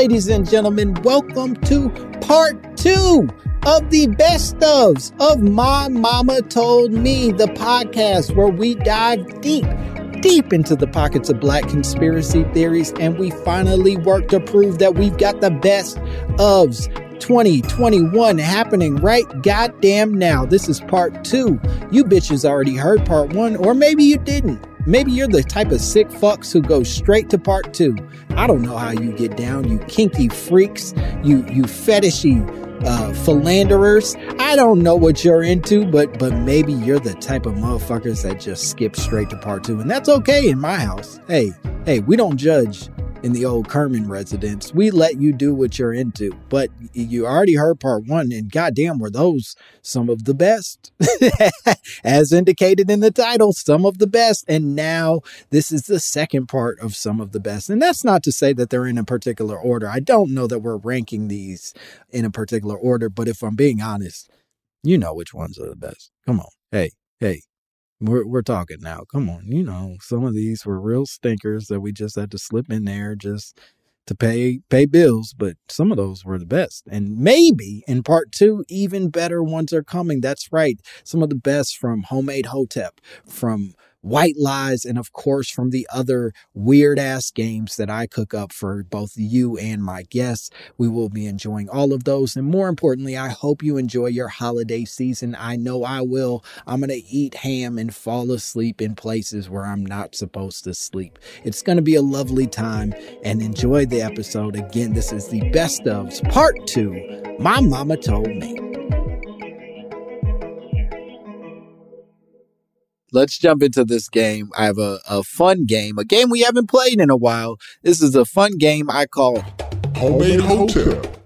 Ladies and gentlemen. Welcome to part two of the best ofs of My Mama Told Me, the podcast where we dive deep, deep into the pockets of black conspiracy theories and we finally work to prove that we've got the best ofs 2021 happening right goddamn now. This is part two. You bitches already heard part one, or maybe you didn't. Maybe you're the type of sick fucks who go straight to part two. I don't know how you get down, you kinky freaks, you you fetishy uh, philanderers. I don't know what you're into, but but maybe you're the type of motherfuckers that just skip straight to part two, and that's okay in my house. Hey, hey, we don't judge in the old Kerman residence. We let you do what you're into. But you already heard part one, and goddamn, were those some of the best. As indicated in the title, some of the best. And now this is the second part of some of the best. And that's not to say that they're in a particular order. I don't know that we're ranking these in a particular order, but if I'm being honest, you know which ones are the best. Come on. Hey, hey, we're we're talking now. Come on, you know, some of these were real stinkers that we just had to slip in there just to pay pay bills, but some of those were the best. And maybe in part 2 even better ones are coming. That's right. Some of the best from Homemade Hotep, from White Lies, and of course from the other weird ass games that I cook up for both you and my guests. We will be enjoying all of those. And more importantly, I hope you enjoy your holiday season. I know I will. I'm going to eat ham and fall asleep in places where I'm not supposed to sleep. It's going to be a lovely time and enjoy the episode. Again, this is the best ofs part two. My mama told me. Let's jump into this game. I have a, a fun game, a game we haven't played in a while. This is a fun game I call Homemade Hotep.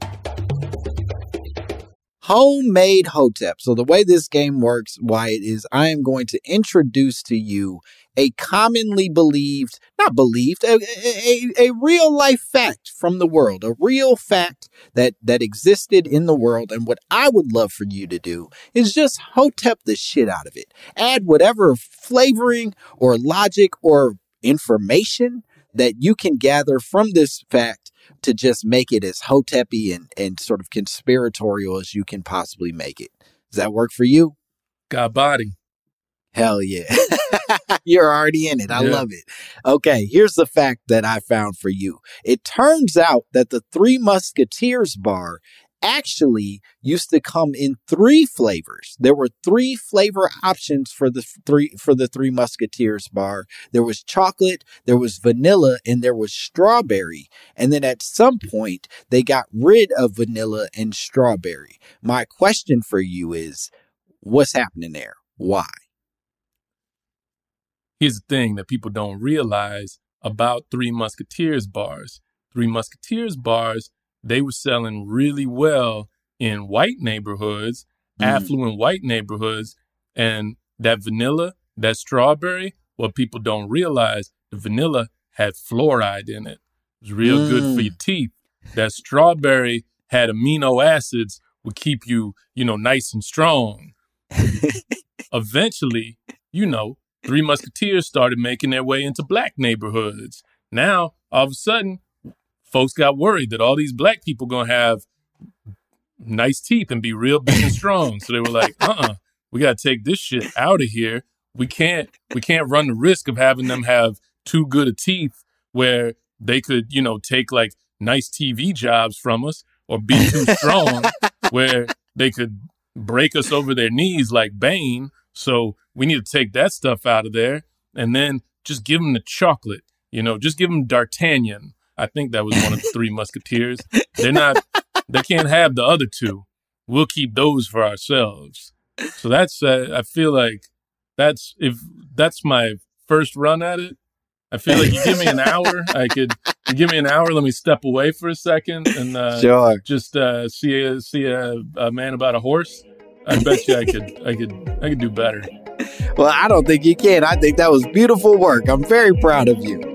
Homemade Hotep. So, the way this game works, Wyatt, is I am going to introduce to you a commonly believed, not believed, a, a, a, real life fact from the world, a real fact that, that existed in the world. And what I would love for you to do is just hotep the shit out of it. Add whatever flavoring or logic or information that you can gather from this fact to just make it as hoteppy and, and sort of conspiratorial as you can possibly make it. Does that work for you? Got body. Hell yeah. You're already in it. I Yeah. love it. Okay, here's the fact that I found for you. It turns out that the Three Musketeers bar actually used to come in three flavors. There were three flavor options for the three for the Three Musketeers bar. There was chocolate, there was vanilla, and there was strawberry. And then at some point, they got rid of vanilla and strawberry. My question for you is what's happening there? Why? Here's the thing that people don't realize about Three Musketeers bars. Three Musketeers bars, they were selling really well in white neighborhoods, Mm. affluent white neighborhoods, and that vanilla, that strawberry, what people don't realize, the vanilla had fluoride in it. It was real good for Mm. your teeth. That strawberry had amino acids would keep you, you know, nice and strong. Eventually, you know, Three Musketeers started making their way into black neighborhoods. Now, all of a sudden, folks got worried that all these black people gonna have nice teeth and be real big and strong. So they were like, uh-uh, we gotta take this shit out of here. We can't we can't run the risk of having them have too good of teeth where they could, you know, take like nice TV jobs from us or be too strong where they could break us over their knees like Bane. So we need to take that stuff out of there and then just give them the chocolate. You know, just give them D'Artagnan. I think that was one of the three musketeers. They're not, they can't have the other two. We'll keep those for ourselves. So that's, uh, I feel like that's, if that's my first run at it, I feel like you give me an hour, I could, you give me an hour, let me step away for a second and, uh, Sure. just uh, see a see a, a man about a horse. I bet you I could I could I could do better. Well, I don't think you can. I think that was beautiful work. I'm very proud of you.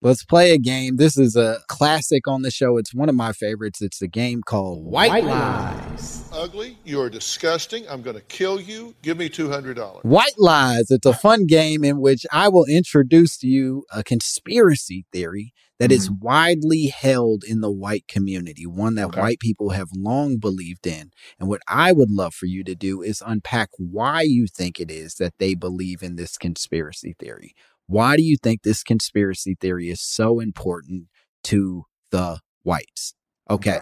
Let's play a game. This is a classic on the show. It's one of my favorites. It's a game called White, Lies. Ugly, you're disgusting. I'm going to kill you. Give me $200. White Lies. It's a fun game in which I will introduce to you a conspiracy theory that is mm-hmm. widely held in the white community, one that Okay. white people have long believed in. And what I would love for you to do is unpack why you think it is that they believe in this conspiracy theory. Why do you think this conspiracy theory is so important to the whites? Okay. Okay.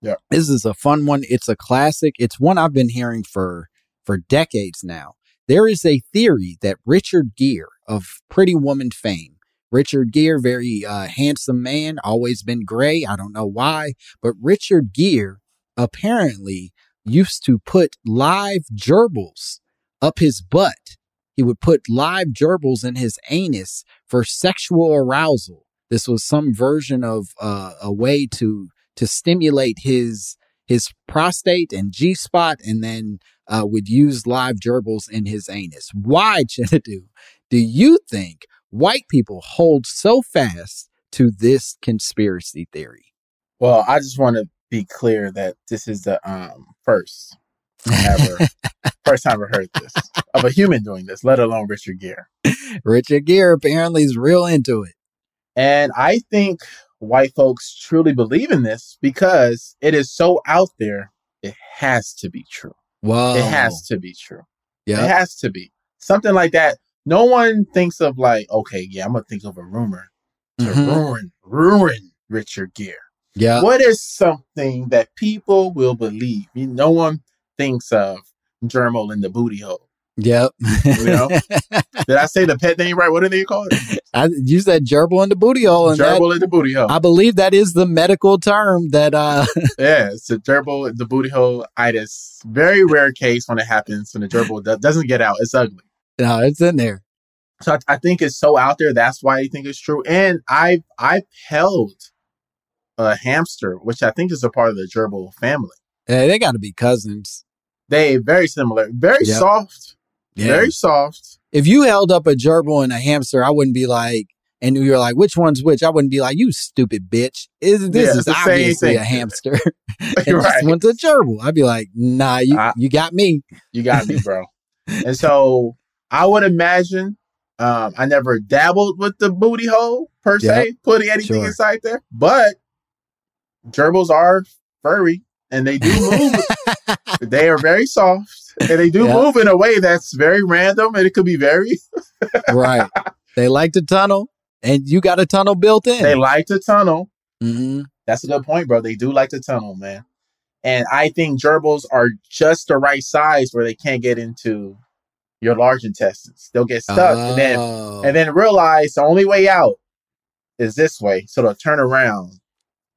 Yeah. This is a fun one. It's a classic. It's one I've been hearing for for decades now. There is a theory that Richard Gere of Pretty Woman fame, Richard Gere, very uh, handsome man, always been gray. I don't know why, but Richard Gere apparently used to put live gerbils up his butt. He would put live gerbils in his anus for sexual arousal. This was some version of uh, a way to to stimulate his his prostate and G spot, and then uh, would use live gerbils in his anus. Why, Chinadu, do you think white people hold so fast to this conspiracy theory? Well, I just want to be clear that this is the um first ever first time I heard this of a human doing this, let alone Richard Gere. Richard Gere apparently is real into it. And I think white folks truly believe in this because it is so out there. It has to be true. Wow. It has to be true. Yeah. It has to be something like that. No one thinks of like, okay, yeah, I'm gonna think of a rumor to Mhm. ruin ruin Richard Gere. Yeah. What is something that people will believe? You- No one thinks of Germo in the booty hole. Yep. You know? Did I say the pet name right? What do they call it? I, you said gerbil in the booty hole, and that, Gerbil in the booty hole. I believe that is the medical term that uh yeah, it's a gerbil in the booty hole itis. Very rare case when it happens when the gerbil do- doesn't get out. It's ugly. no, it's in there. So I, I think it's so out there. That's why I think it's true. And I I held a hamster, which I think is a part of the gerbil family. Yeah, they got to be cousins. They very similar, very Yep. soft, Yeah. very soft. if you held up a gerbil and a hamster, I wouldn't be like, and you were like, which one's which? I wouldn't be like, you stupid bitch. Is this Yeah, is it's the same obviously a hamster? and You're this one's a gerbil. I'd be like, nah, you I- you got me. You got me, bro. and so I would imagine. Um, I never dabbled with the booty hole per se, Yep. putting anything Sure. inside there. But gerbils are furry and they do move. they are very soft and they do Yeah. move in a way that's very random and it could be very right. They like to tunnel, and you got a tunnel built in. they like to tunnel. hmm That's a good point, bro. They do like to tunnel, man. And I think gerbils are just the right size where they can't get into your large intestines. They'll get stuck and then Oh. and then realize the only way out is this way. So they'll turn around.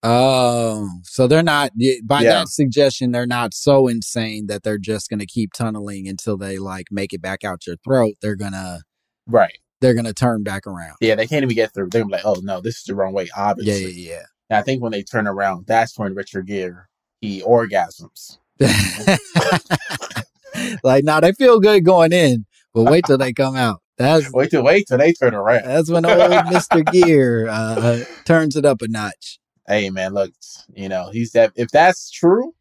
Oh, so they're not by Yeah. that suggestion. They're not so insane that they're just going to keep tunneling until they like make it back out your throat. They're gonna Right. they're gonna turn back around. Yeah, they can't even get through. They're like, oh no, this is the wrong way, Yeah, obviously. yeah, And I think when they turn around, that's when Richard Gere he orgasms. like, now they feel good going in, but wait till they come out. That's Wait till wait till they turn around. that's when old Mister Gere uh, turns it up a notch. Hey man, look, you know, he's that if that's true,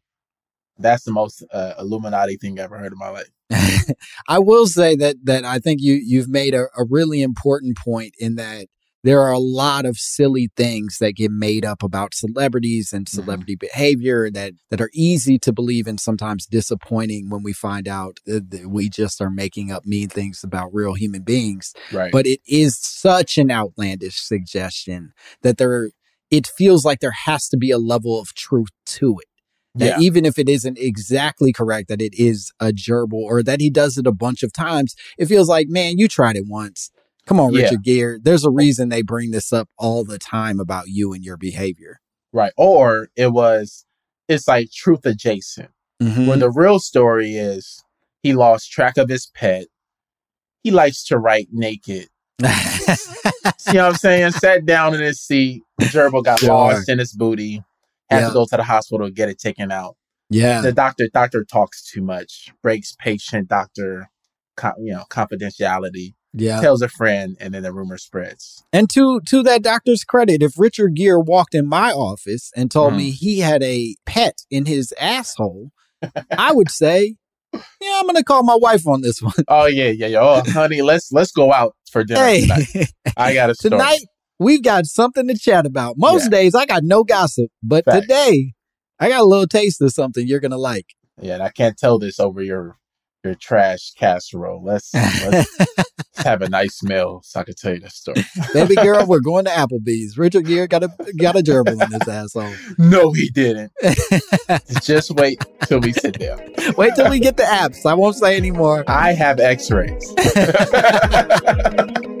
that's the most uh, Illuminati thing I've ever heard in my life. I will say that that I think you you've made a, a really important point in that there are a lot of silly things that get made up about celebrities and celebrity behavior that that are easy to believe and sometimes disappointing when we find out that that we just are making up mean things about real human beings. Right. But it is such an outlandish suggestion that there it feels like there has to be a level of truth to it that yeah. even if it isn't exactly correct that it is a gerbil or that he does it a bunch of times, it feels like, man, you tried it once. Come on, Yeah. Richard Gere. There's a reason they bring this up all the time about you and your behavior. right. Or it was it's like truth adjacent. Mhm. When the real story is he lost track of his pet. He likes to write naked. See what I'm saying? Sat down in his seat. Gerbil got Sure. lost in his booty. Had Yeah. to go to the hospital to get it taken out. yeah. The doctor doctor talks too much. Breaks patient doctor co- you know, confidentiality. Yeah. Tells a friend and then the rumor spreads. And to to that doctor's credit, if Richard Gere walked in my office and told Mhm. me he had a pet in his asshole, I would say, Yeah, I'm gonna call my wife on this one. Oh yeah, yeah, yeah. Oh honey, let's let's go out for dinner Hey, tonight. I got a story. tonight we've got something to chat about. Most Yeah. days I got no gossip, but today I got a little taste of something you're gonna like. Yeah, and I can't tell this over your your trash casserole. Let's let's have a nice meal so I can tell you the story. Baby girl, we're going to Applebee's. Richard Gere got a got a gerbil in his asshole. no, he didn't. Just wait till we sit down. Wait till we get the apps. I won't say anymore. I have X-rays.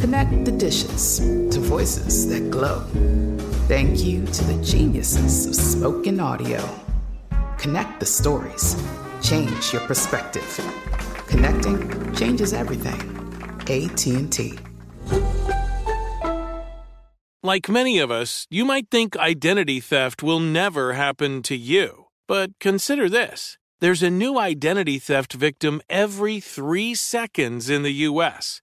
Connect the dishes to voices that glow. Thank you to the geniuses of spoken audio. Connect the stories. Change your perspective. Connecting changes everything. AT&T. Like many of us, you might think identity theft will never happen to you. But consider this there's a new identity theft victim every three seconds in the U.S.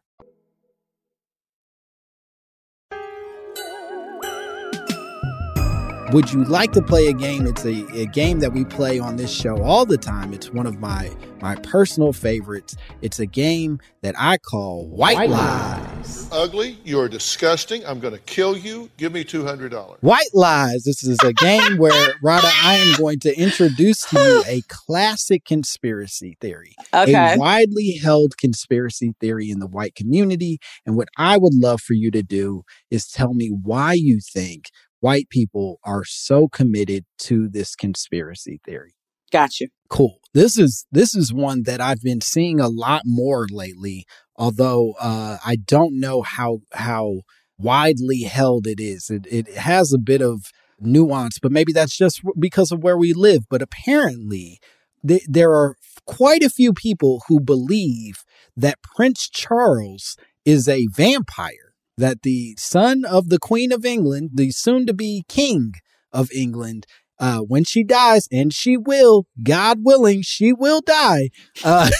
Would you like to play a game? It's a, a game that we play on this show all the time. It's one of my my personal favorites. It's a game that I call White, White Lies. Ugly, you're disgusting. I'm going to kill you. Give me $200. White Lies. This is a game where, Rada, I am going to introduce to you a classic conspiracy theory. Okay. A widely held conspiracy theory in the white community. And what I would love for you to do is tell me why you think white people are so committed to this conspiracy theory. Gotcha. Cool. This is this is one that I've been seeing a lot more lately, although uh, I don't know how how widely held it is. It it has a bit of nuance, but maybe that's just because of where we live. But apparently, th- there are quite a few people who believe that Prince Charles is a vampire that the son of the Queen of England, the soon to be King of England, uh, when she dies, and she will, God willing, she will die. Uh,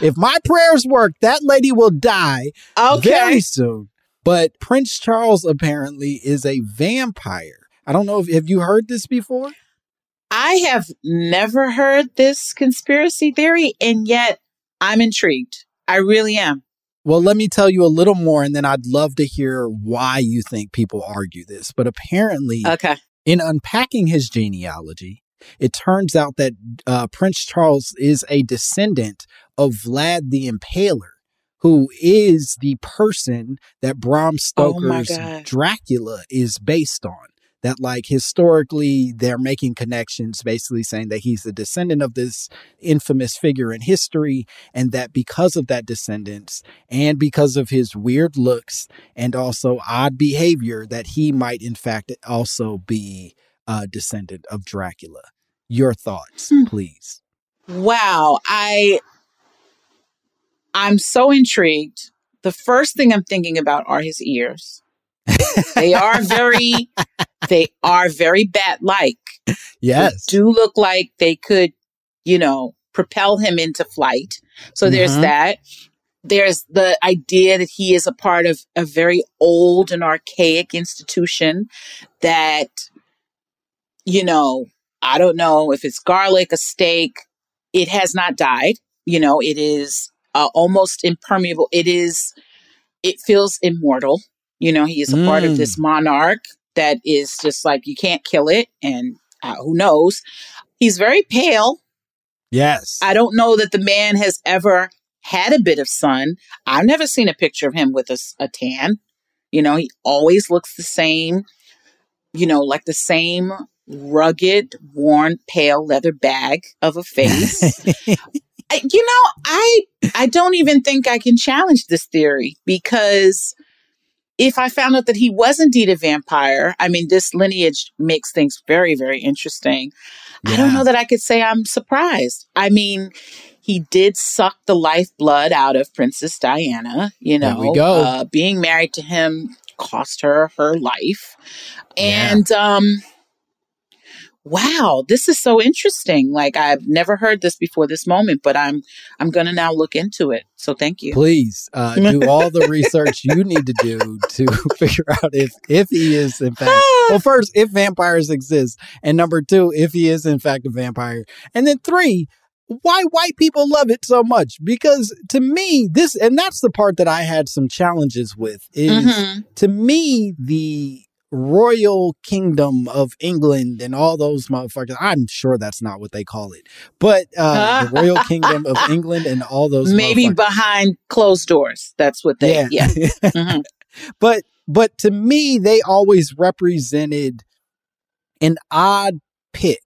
if my prayers work, that lady will die okay. very soon. But Prince Charles apparently is a vampire. I don't know if have you heard this before? I have never heard this conspiracy theory, and yet I'm intrigued. I really am. Well, let me tell you a little more, and then I'd love to hear why you think people argue this. But apparently, okay. in unpacking his genealogy, it turns out that uh, Prince Charles is a descendant of Vlad the Impaler, who is the person that Bram Stoker's oh Dracula is based on that like historically they're making connections basically saying that he's the descendant of this infamous figure in history and that because of that descendants and because of his weird looks and also odd behavior that he might in fact also be a descendant of Dracula your thoughts Hmm. please Wow, I I'm so intrigued. The first thing I'm thinking about are his ears. they are very they are very bat like. yes Do look like they could, you know, propel him into flight. So there's Mhm. that. There's the idea that he is a part of a very old and archaic institution that, you know, I don't know if it's garlic, a stake. It has not died. You know, it is uh, almost impermeable. It is, it feels immortal. You know, he is a part of this monarch that is just like, you can't kill it. And uh, who knows? He's very pale. yes I don't know that the man has ever had a bit of sun. I've never seen a picture of him with a tan. You know, he always looks the same, you know, like the same rugged, worn, pale leather bag of a face. I, you know, I I don't even think I can challenge this theory because if I found out that he was indeed a vampire, I mean, this lineage makes things very, very interesting. I don't know that I could say I'm surprised. I mean, he did suck the lifeblood out of Princess Diana. You There know, we go. Uh, being married to him cost her her life, Yeah. and um, wow, this is so interesting. Like I've never heard this before this moment, but I'm I'm gonna now look into it. So thank you. please uh, do all the research you need to do to figure out if if he is in fact well first if vampires exist and number two if he is in fact a vampire and then three why white people love it so much because to me this and that's the part that i had some challenges with is Mhm. to me the royal kingdom of england and all those motherfuckers i'm sure that's not what they call it but uh the royal kingdom of england and all those Maybe behind closed doors. That's what they. Yeah. Mhm. but but to me they always represented an odd pick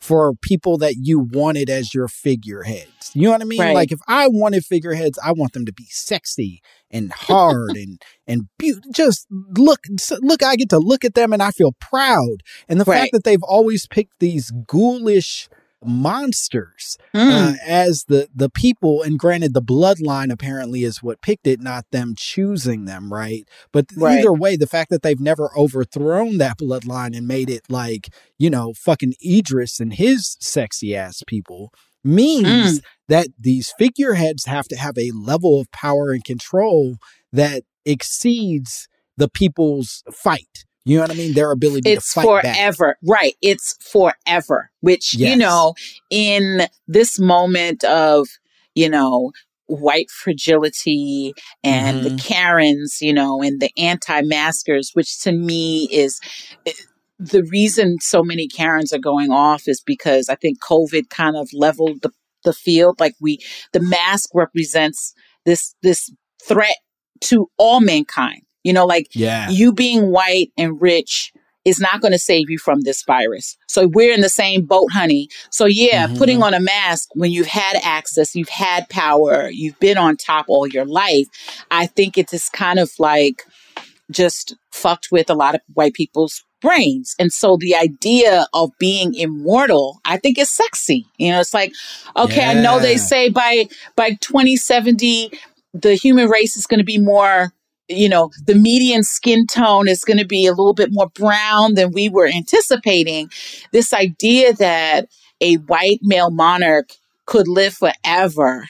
for people that you wanted as your figureheads. You know what I mean? Right. Like if I wanted figureheads, I want them to be sexy and hard and and be- just look look I get to look at them and I feel proud. And the Right. fact that they've always picked these ghoulish monsters Mm. uh, as the the people and granted the bloodline apparently is what picked it not them choosing them right but Right. either way the fact that they've never overthrown that bloodline and made it like you know fucking idris and his sexy ass people means that these figureheads have to have a level of power and control that exceeds the people's fight. You know what i mean? Their ability it's to fight back. forever. Right. It's forever which you know in this moment of you know white fragility and the karens you know and the anti-maskers which to me is eh, the reason so many karens are going off is because i think covid kind of leveled the, the field like we the mask represents this this threat to all mankind you know like yeah you being white and rich is not going to save you from this virus. So we're in the same boat, honey. So yeah, Mhm. putting on a mask when you've had access, you've had power, you've been on top all your life, I think it is kind of like just fucked with a lot of white people's brains. And so the idea of being immortal, I think is sexy. You know, it's like, okay, I know they say by by 2070 the human race is going to be more you know the median skin tone is going to be a little bit more brown than we were anticipating this idea that a white male monarch could live forever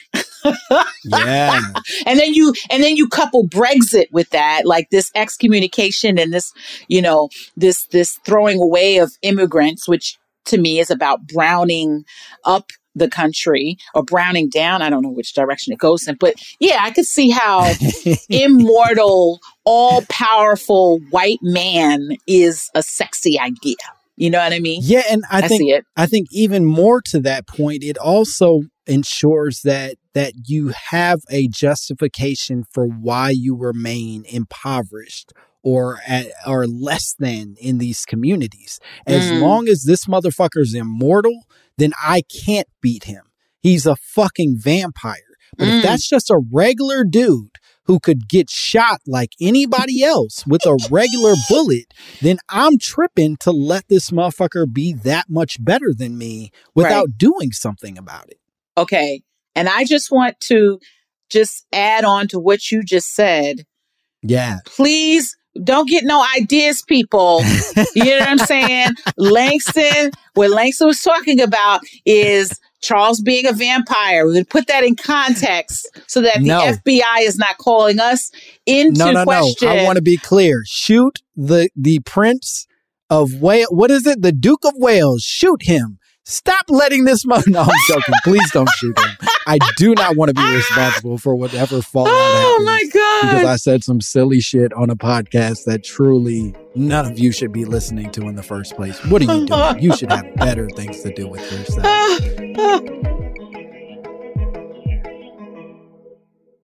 yeah. And then you and then you couple brexit with that like this excommunication and this you know this this throwing away of immigrants which to me is about browning up the country or browning down. I don't know which direction it goes in but yeah i could see how immortal all powerful white man is a sexy idea. You know what i mean? Yeah, and I, I think see it. I think even more to that point, it also ensures that that you have a justification for why you remain impoverished or at, or less than in these communities. As Mm. long as this motherfucker's immortal, then I can't beat him. He's a fucking vampire. But Mm. if that's just a regular dude who could get shot like anybody else with a regular bullet, then I'm tripping to let this motherfucker be that much better than me without doing something about it. okay and i just want to just add on to what you just said Yeah. please don't get no ideas, people. You know what I'm saying? Langston, what Langston was talking about is Charles being a vampire. We would put that in context so that No. the FBI is not calling us into no, no, question. no. I want to be clear. Shoot the the Prince of Wales. What is it? The Duke of Wales. Shoot him. Stop letting this mo. No, I'm joking. Please don't shoot him. I do not want to be responsible for whatever fallout oh my because I said some silly shit on a podcast that truly none of you should be listening to in the first place. What are you doing? You should have better things to do with yourself.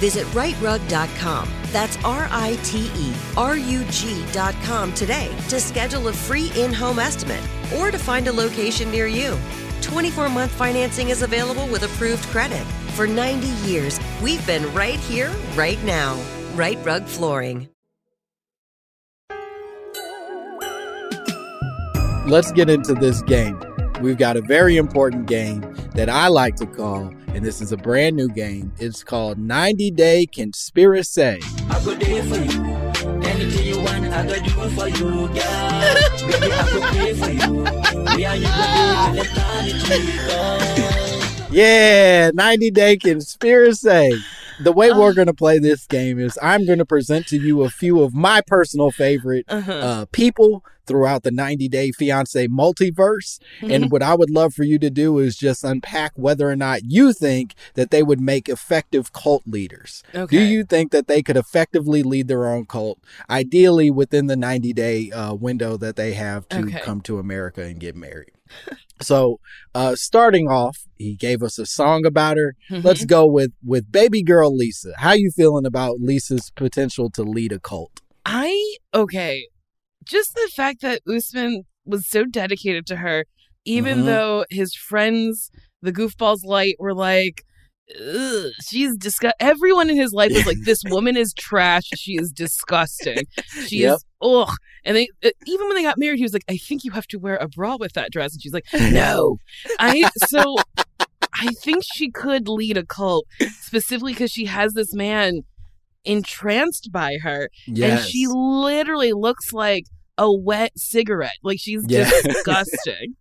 Visit riterug.com. That's R I T E R U G.com today to schedule a free in home estimate or to find a location near you. 24 month financing is available with approved credit. For 90 years, we've been right here, right now. Rite Rug Flooring. Let's get into this game. We've got a very important game that I like to call, and this is a brand new game. It's called 90 Day Conspiracy. I go there for you. Anything you want, I go do for you, girl. Baby, I go pray for you. Me and you go do till. Yeah, 90 Day Conspiracy. The way we're going to play this game is I'm going to present to you a few of my personal favorite uh, people throughout the 90 Day Fiance multiverse. And what I would love for you to do is just unpack whether or not you think that they would make effective cult leaders. Do you think that they could effectively lead their own cult, ideally within the 90 day uh, window that they have to Okay. come to America and get married? So, uh, starting off, he gave us a song about her. Let's Mhm. go with with baby girl Lisa. How you feeling about Lisa's potential to lead a cult? I okay. Just the fact that Usman was so dedicated to her, even Mhm. though his friends, the goofballs light, were like, Ugh, she's disgust. Everyone in his life was like, "This woman is trash. She is disgusting. She Yep. is ugh." And they uh, even when they got married, he was like, "I think you have to wear a bra with that dress," and she's like, "No." I so I think she could lead a cult specifically because she has this man entranced by her, Yes. and she literally looks like a wet cigarette. Like she's Yeah. disgusting.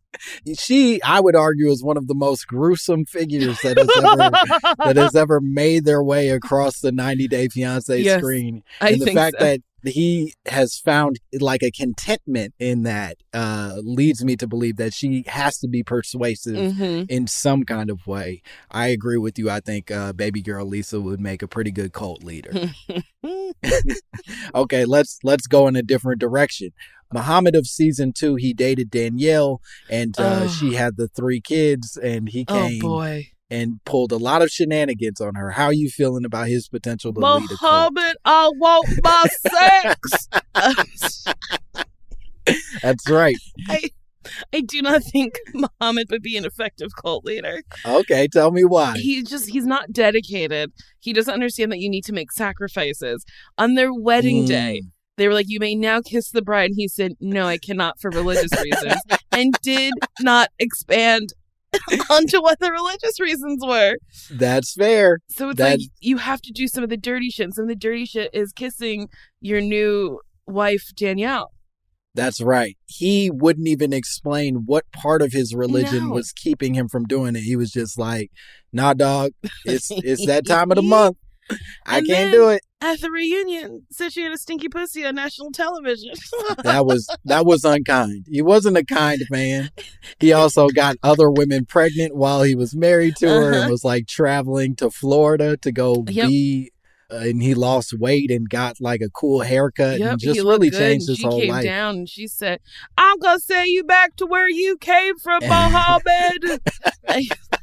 She, I would argue, is one of the most gruesome figures that has ever that has ever made their way across the 90 Day Fiance Yes, screen. I the think fact so. that he has found like a contentment in that uh, leads me to believe that she has to be persuasive Mhm. in some kind of way. I agree with you. I think uh, baby girl Lisa would make a pretty good cult leader. okay, let's let's go in a different direction. Muhammad of season two, he dated Danielle, and uh, Oh. she had the three kids, and he Oh came boy, and pulled a lot of shenanigans on her. How are you feeling about his potential to lead a cult? Muhammad, I want my sex. That's right. I, I do not think Muhammad would be an effective cult leader. Okay, tell me why. He just he's not dedicated. He doesn't understand that you need to make sacrifices. On their wedding Mm. day, they were like, You may now kiss the bride. And he said, No, I cannot for religious reasons. and did not expand onto what the religious reasons were. That's fair. So it's That- like you have to do some of the dirty shit. Some of the dirty shit is kissing your new wife, Danielle. That's right. He wouldn't even explain what part of his religion No. was keeping him from doing it. He was just like, "Nah, dog, it's it's that time of the month. I And can't then do it." At the reunion, said she had a stinky pussy on national television. That was that was unkind. He wasn't a kind man. He also got other women pregnant while he was married to her and Uh-huh. was like traveling to Florida to go Yep. be. Uh, and he lost weight and got like a cool haircut Yep, and just really changed and his she whole came life. down and she said, "I'm gonna send you back to where you came from, Mohammed."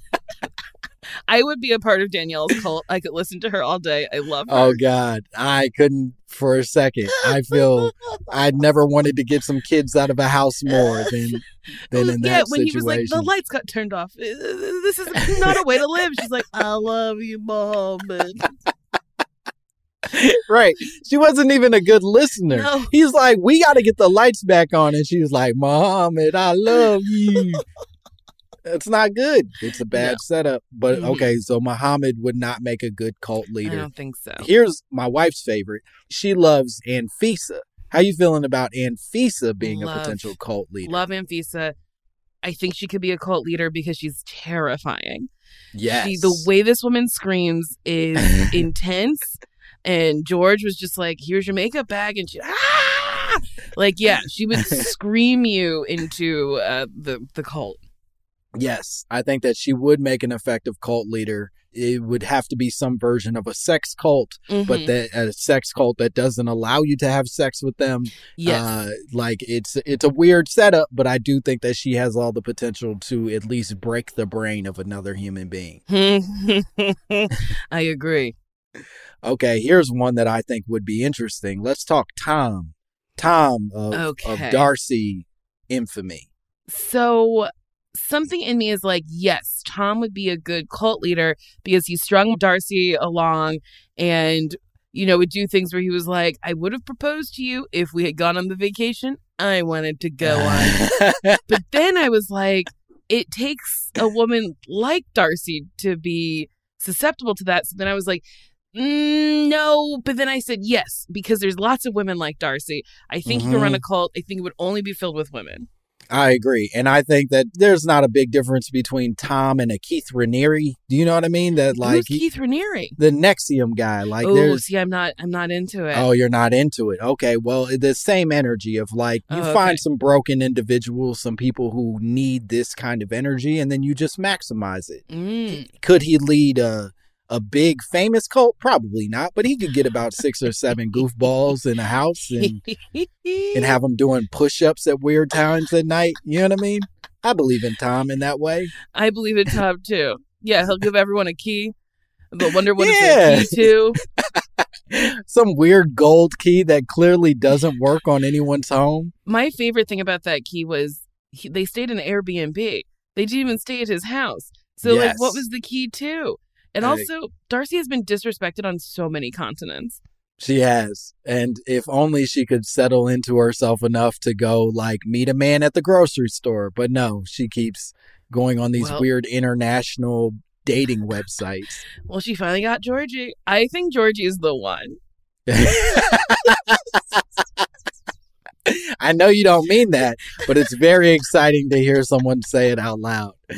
I, would be a part of Danielle's cult. I could listen to her all day. I love her. Oh God, I couldn't for a second. I feel I never wanted to get some kids out of a house more than than in yeah, that when situation. he was like, the lights got turned off. Uh, This is not a way to live. She's like, I love you, mom. right. She wasn't even a good listener. No. He's like, we got to get the lights back on. And she was like, Mom, and I love you. It's not good. It's a bad No. setup. But Mhm. okay, so Muhammad would not make a good cult leader. I don't think so. Here's my wife's favorite. She loves Anfisa. How you feeling about Anfisa being a potential cult leader? Love Anfisa. I think she could be a cult leader because she's terrifying. Yes. She, the way this woman screams is intense. And George was just like, "Here's your makeup bag," and she, ah! like, yeah, she would scream you into uh, the the cult. Yes, I think that she would make an effective cult leader. It would have to be some version of a sex cult, but Mhm. that a sex cult that doesn't allow you to have sex with them. Yes. Uh, like it's it's a weird setup, but I do think that she has all the potential to at least break the brain of another human being. I agree. Okay, here's one that I think would be interesting. Let's talk Tom. Tom of, Okay. of Darcey infamy. So something in me is like, yes, Tom would be a good cult leader because he strung Darcey along and, you know, would do things where he was like, I would have proposed to you if we had gone on the vacation I wanted to go on. but then I was like, it takes a woman like Darcey to be susceptible to that. So then I was like, mm, no. But then I said yes, because there's lots of women like Darcey. I think he could run a Mhm. cult. I think it would only be filled with women. I agree. And I think that there's not a big difference between Tom and a Keith Raniere. Do you know what I mean? That like Who's Keith Raniere? the NXIVM guy. Like oh, see, I'm not, I'm not into it. Oh, you're not into it. Okay. Well, the same energy of like you Oh, okay. find some broken individuals, some people who need this kind of energy, and then you just maximize it. Mm. Could he lead a a big famous cult? Probably not, but he could get about six or seven goofballs in a house and and have them doing push-ups at weird times at night. You know what I mean? I believe in Tom in that way. I believe in Tom too. Yeah, he'll give everyone a key. But wonder what Yeah. it's a key to. Some weird gold key that clearly doesn't work on anyone's home. My favorite thing about that key was he, they stayed in an Airbnb. They didn't even stay at his house. So like, what was the key to? And I- also, Darcey has been disrespected on so many continents. She has. And if only she could settle into herself enough to go like meet a man at the grocery store. But no, she keeps going on these Well- weird international dating websites. Well, she finally got Georgie. I think Georgie is the one. I know you don't mean that, but it's very exciting to hear someone say it out loud.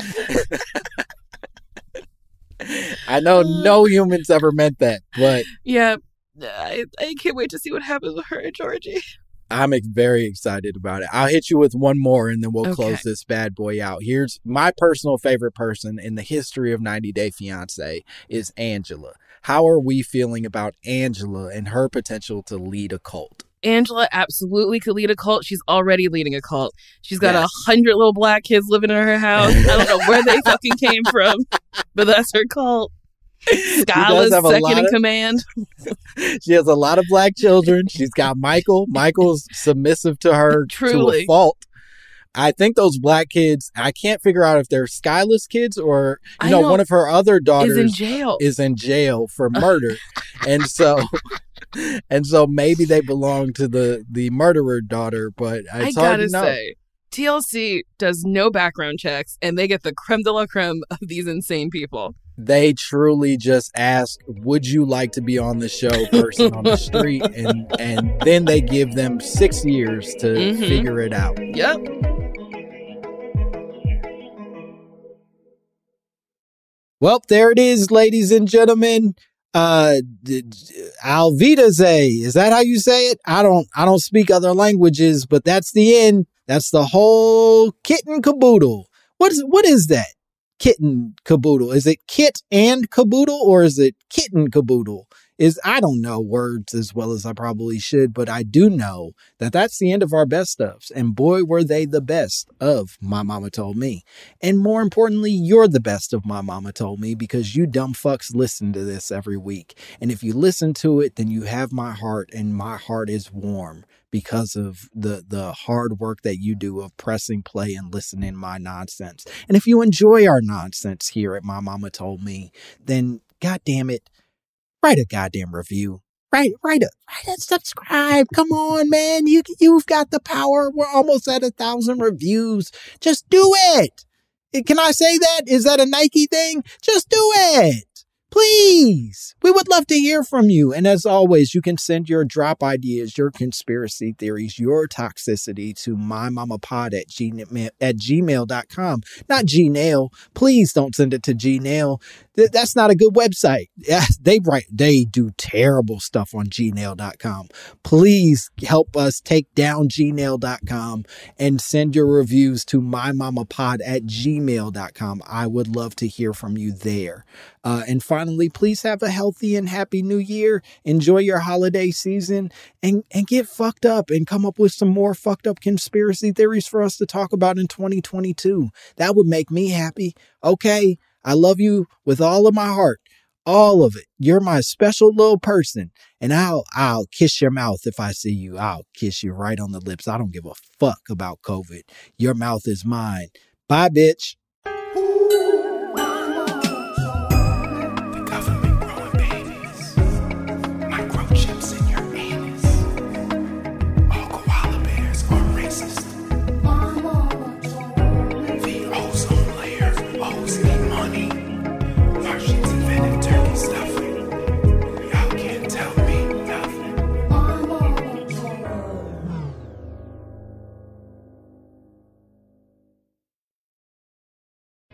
I know uh, no humans ever meant that, but Yeah, I, I can't wait to see what happens with her and Georgie. I'm very excited about it. I'll hit you with one more and then we'll Okay. close this bad boy out. Here's my personal favorite person in the history of 90 Day Fiance is Angela. How are we feeling about Angela and her potential to lead a cult? Angela absolutely could lead a cult. She's already leading a cult. She's got a Yes. hundred little black kids living in her house. I don't know where they fucking came from, but that's her cult. Skyla's second in of- command. She has a lot of black children. She's got Michael. Michael's submissive to her to a fault. I think those black kids, I can't figure out if they're Skyla's kids or, you know, know. one of her other daughters Is in jail. is in jail for murder. and so and so maybe they belong to the the murderer daughter, but I gotta to know. say, TLC does no background checks, and they get the creme de la creme of these insane people. They truly just ask, "Would you like to be on the show?" Person on the street, and and then they give them six years to Mhm. figure it out. Yep. Well, there it is, ladies and gentlemen. Uh, Alvidaze, is that how you say it? I don't, I don't speak other languages, but that's the end. That's the whole kitten caboodle. What is, what is that? Kitten caboodle. Is it kit and caboodle or is it kitten caboodle? Is I don't know words as well as I probably should, but I do know that that's the end of our best ofs. And boy, were they the best of My Mama Told Me. And more importantly, you're the best of My Mama Told Me because you dumb fucks listen to this every week. And if you listen to it, then you have my heart, and my heart is warm because of the the hard work that you do of pressing play and listening my nonsense. And if you enjoy our nonsense here at My Mama Told Me, then god damn it, write a goddamn review. Write, write a, write a subscribe. Come on, man. You, you've got the power. We're almost at a thousand reviews. Just do it. Eh, Can I say that? Is that a Nike thing? Just do it. Please. We would love to hear from you. And as always, you can send your drop ideas, your conspiracy theories, your toxicity to mymamapod at, gmail, at gmail.com. Not Gmail. Please don't send it to Gmail. Th- that's not a good website. They write they do terrible stuff on gmail.com. Please help us take down gmail.com and send your reviews to mymamapod at gmail.com. I would love to hear from you there. Uh, and finally, please have a healthy and happy new year. Enjoy your holiday season and, and get fucked up and come up with some more fucked up conspiracy theories for us to talk about in 2022. That would make me happy. Okay. I love you with all of my heart. All of it. You're my special little person. And I'll I'll kiss your mouth if I see you. I'll kiss you right on the lips. I don't give a fuck about COVID. Your mouth is mine. Bye, bitch.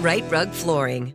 Rite Rug Flooring.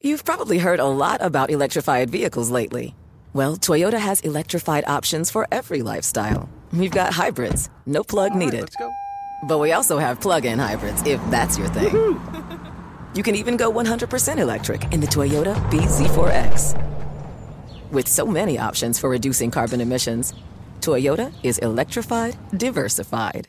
You've probably heard a lot about electrified vehicles lately. Well, Toyota has electrified options for every lifestyle. We've got hybrids, no plug needed. But we also have plug in hybrids, if that's your thing. You can even go 100% electric in the Toyota BZ4X. With so many options for reducing carbon emissions, Toyota is electrified, diversified.